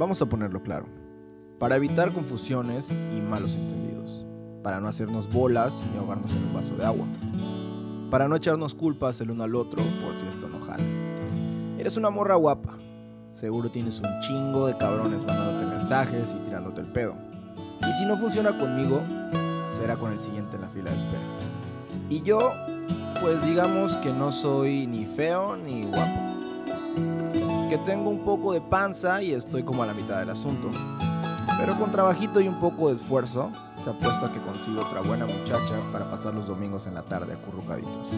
Vamos a ponerlo claro. Para evitar confusiones y malos entendidos. Para no hacernos bolas ni ahogarnos en un vaso de agua. Para no echarnos culpas el uno al otro por si esto no jala. Eres una morra guapa. Seguro tienes un chingo de cabrones mandándote mensajes y tirándote el pedo. Y si no funciona conmigo, será con el siguiente en la fila de espera. Y yo, pues digamos que no soy ni feo ni guapo. Que tengo un poco de panza y estoy como a la mitad del asunto. Pero con trabajito y un poco de esfuerzo, te apuesto a que consigo otra buena muchacha para pasar los domingos en la tarde acurrucaditos.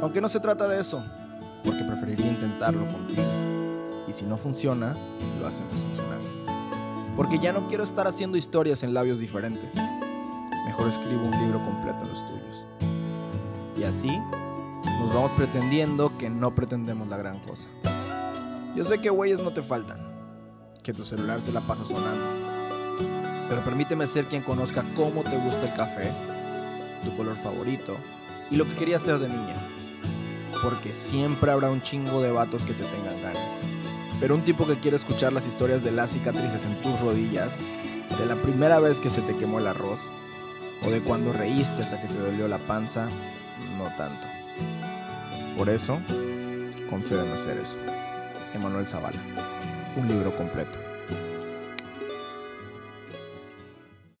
Aunque no se trata de eso, porque preferiría intentarlo contigo. Y si no funciona, lo hacemos funcionar. Porque ya no quiero estar haciendo historias en labios diferentes. Mejor escribo un libro completo en los tuyos. Y así nos vamos pretendiendo que no pretendemos la gran cosa. Yo sé que güeyes no te faltan, que tu celular se la pasa sonando. Pero permíteme ser quien conozca cómo te gusta el café, tu color favorito y lo que querías ser de niña. Porque siempre habrá un chingo de vatos que te tengan ganas. Pero un tipo que quiere escuchar las historias de las cicatrices en tus rodillas, de la primera vez que se te quemó el arroz, o de cuando reíste hasta que te dolió la panza, no tanto. Por eso, concédeme hacer eso. Emanuel Zavala. Un libro completo.